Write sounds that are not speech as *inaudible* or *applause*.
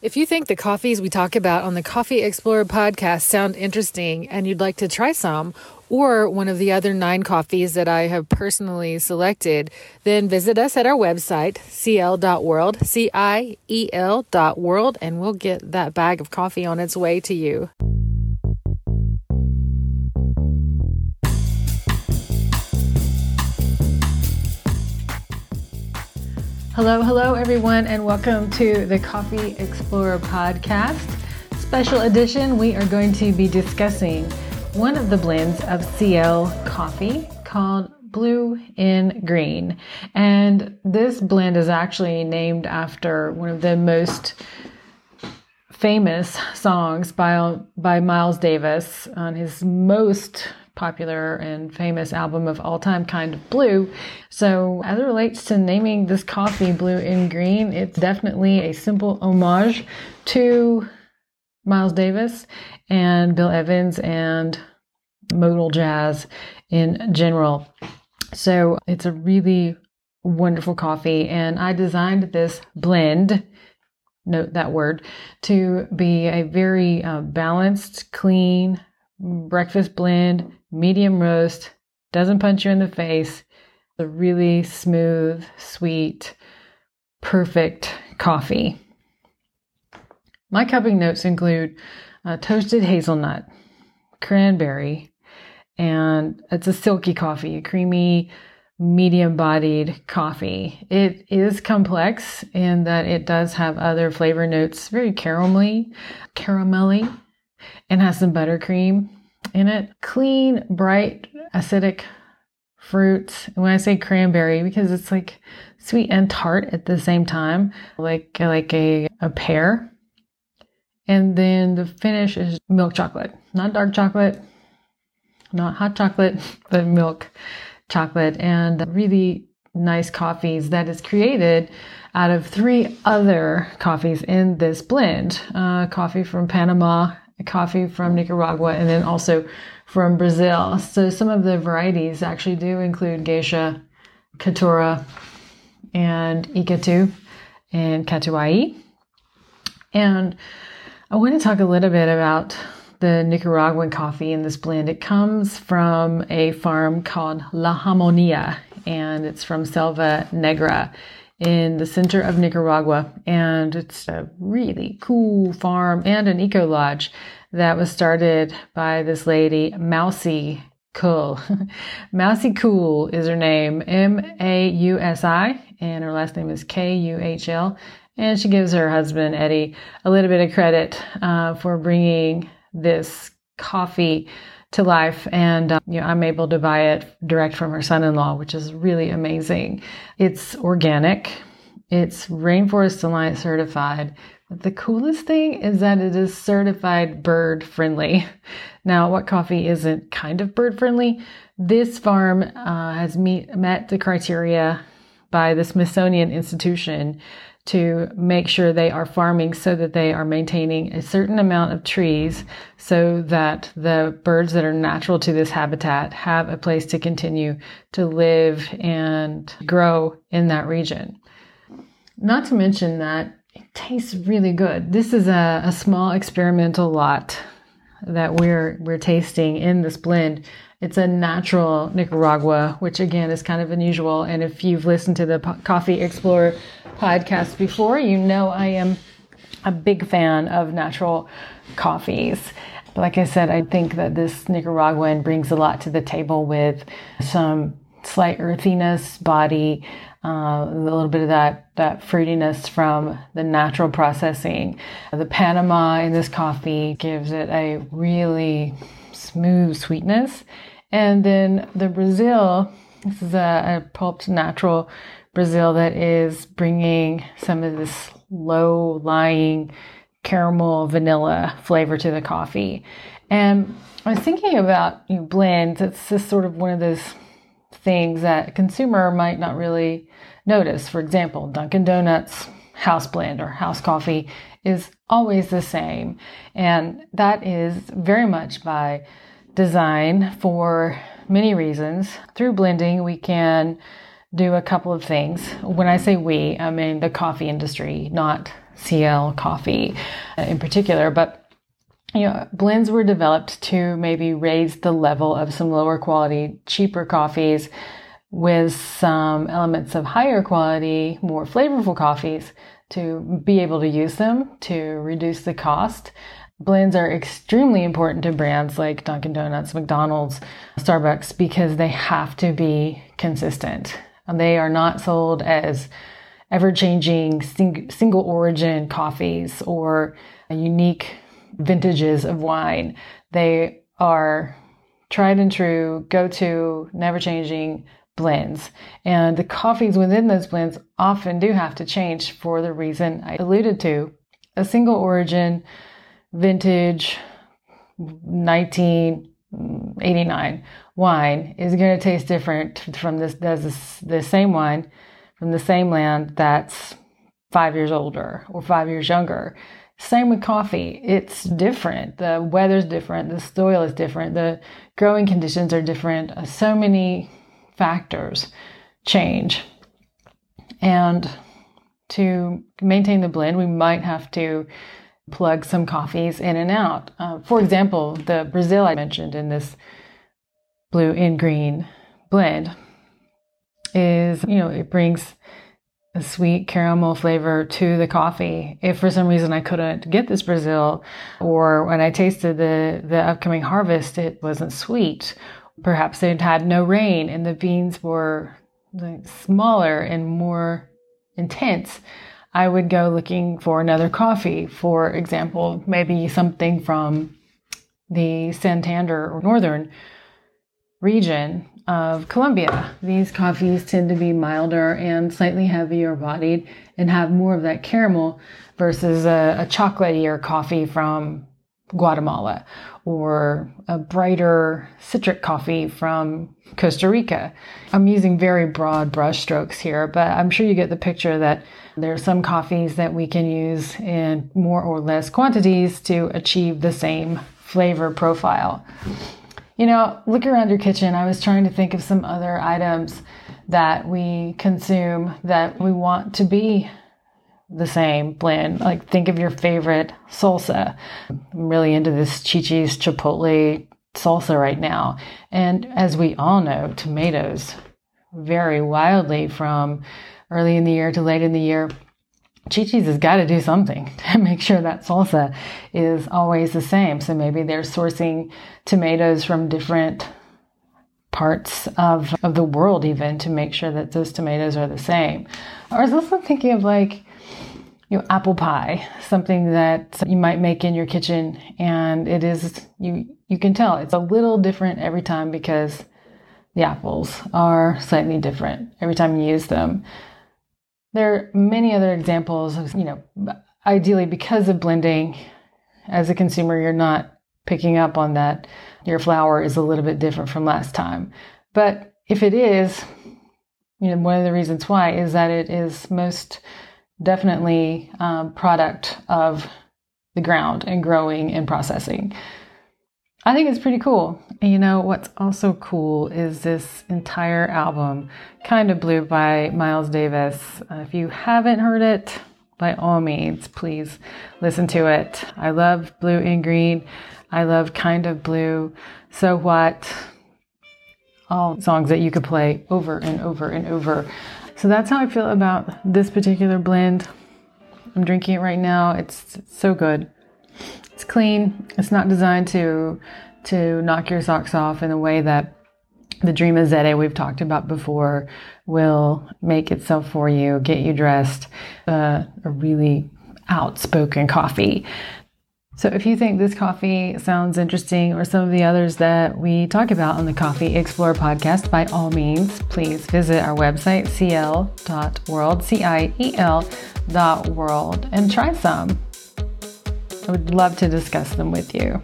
If you think the coffees we talk about on the Coffee Explorer podcast sound interesting and you'd like to try some, or one of the other nine coffees that I have personally selected, then visit us at our website, ciel.world, C I E L dot world, and we'll get that bag of coffee on its way to you. Hello, hello, everyone, and welcome to the Coffee Explorer podcast. Special edition, we are going to be discussing one of the blends of Ciel coffee called Blue in Green. And this blend is actually named after one of the most famous songs by, by Miles Davis on his most popular and famous album of all time, Kind of Blue. So, as it relates to naming this coffee blue and green, it's definitely a simple homage to Miles Davis and Bill Evans and modal jazz in general. So, it's a really wonderful coffee, and I designed this blend note that word to be a very uh, balanced, clean breakfast blend medium roast, doesn't punch you in the face, a really smooth, sweet, perfect coffee. My cupping notes include uh, toasted hazelnut, cranberry, and it's a silky coffee, a creamy, medium bodied coffee. It is complex in that it does have other flavor notes, very caramelly, caramelly, and has some buttercream in it. Clean, bright, acidic fruits. And when I say cranberry, because it's like sweet and tart at the same time, like like a, a pear. And then the finish is milk chocolate, not dark chocolate, not hot chocolate, *laughs* but milk chocolate, and really nice coffees that is created out of three other coffees in this blend uh, coffee from Panama coffee from Nicaragua and then also from Brazil. So some of the varieties actually do include geisha, caturra, and Icatu and catuai. And I want to talk a little bit about the Nicaraguan coffee in this blend. It comes from a farm called La Hammonia and it's from Selva Negra in the center of Nicaragua. And it's a really cool farm and an eco lodge that was started by this lady, Mausi Kuhl. Mausi Kuhl is her name, M A U S I, and her last name is K U H L. And she gives her husband, Eddie, a little bit of credit uh, for bringing this coffee to life and um, you know i'm able to buy it direct from her son-in-law which is really amazing. It's organic. It's rainforest alliance certified. But the coolest thing is that it is certified bird friendly. *laughs* Now what coffee isn't kind of bird friendly? This farm uh, has meet, met the criteria by the smithsonian institution to make sure they are farming so that they are maintaining a certain amount of trees so that the birds that are natural to this habitat have a place to continue to live and grow in that region. Not to mention that it tastes really good. This is a, a small experimental lot that we're we're tasting in this blend. It's a natural Nicaragua, which again is kind of unusual. And if you've listened to the Coffee Explorer podcast before, you know I am a big fan of natural coffees. Like I said, I think that this Nicaraguan brings a lot to the table with some slight earthiness, body, uh, a little bit of that that fruitiness from the natural processing. The Panama in this coffee gives it a really smooth sweetness, and then the Brazil. This is a, a pulped natural Brazil that is bringing some of this low lying caramel vanilla flavor to the coffee. And I was thinking about you know, blends. It's just sort of one of those things that a consumer might not really notice. For example, Dunkin' Donuts house blend or house coffee is always the same. And that is very much by design for many reasons. Through blending, we can do a couple of things. When I say we, I mean the coffee industry, not Ciel coffee uh, in particular, but you know, blends were developed to maybe raise the level of some lower quality, cheaper coffees with some elements of higher quality, more flavorful coffees to be able to use them to reduce the cost. Blends are extremely important to brands like Dunkin' Donuts, McDonald's, Starbucks because they have to be consistent. And they are not sold as ever changing sing- single origin coffees or unique vintages of wine. They are tried and true, go to, never changing blends. And the coffees within those blends often do have to change for the reason I alluded to. A single origin vintage 1989 wine is going to taste different from this, this the same wine from the same land that's five years older or five years younger. Same with coffee. It's different. The weather's different. The soil is different. The growing conditions are different. So many factors change. And to maintain the blend, we might have to plug some coffees in and out. Uh, for example, the Brazil I mentioned in this blue and green blend is, you know, it brings sweet caramel flavor to the coffee. If for some reason I couldn't get this Brazil, or when I tasted the, the upcoming harvest, it wasn't sweet, Perhaps it had no rain and the beans were smaller and more intense. I would go looking for another coffee. For example, maybe something from the Santander or northern region of Colombia. These coffees tend to be milder and slightly heavier bodied and have more of that caramel versus a, a chocolatier coffee from Guatemala or a brighter citric coffee from Costa Rica. I'm using very broad brushstrokes here, but I'm sure you get the picture that there are some coffees that we can use in more or less quantities to achieve the same flavor profile. You know, look around your kitchen. I was trying to think of some other items that we consume that we want to be the same blend. Like think of your favorite salsa. I'm really into this Chi-Chi's Chipotle salsa right now. And as we all know, tomatoes vary wildly from early in the year to late in the year. Chi-Chi's has got to do something *laughs* to make sure that salsa is always the same. So maybe they're sourcing tomatoes from different parts of, of the world even to make sure that those tomatoes are the same. I was also thinking of like you know, apple pie, something that you might make in your kitchen, and it is you you can tell it's a little different every time because the apples are slightly different every time you use them. There are many other examples of, you know, ideally because of blending, as a consumer, you're not picking up on that your flour is a little bit different from last time. But if it is, you know, one of the reasons why is that it is most definitely um, product of the ground and growing and processing. I think it's pretty cool. And you know what's also cool is this entire album, Kind of Blue by Miles Davis. Uh, if you haven't heard it, by all means, please listen to it. I love Blue and Green. I love Kind of Blue. So What? All songs that you could play over and over and over. So that's how I feel about this particular blend. I'm drinking it right now. It's, it's so good. It's clean. It's not designed to to knock your socks off in a way that the Dream Azette we've talked about before will make itself for you, get you dressed. Uh, a really outspoken coffee so if you think this coffee sounds interesting or some of the others that we talk about on the Coffee Explorer podcast, by all means, please visit our website, ciel.world, C-I-E-L dot world, and try some. I would love to discuss them with you.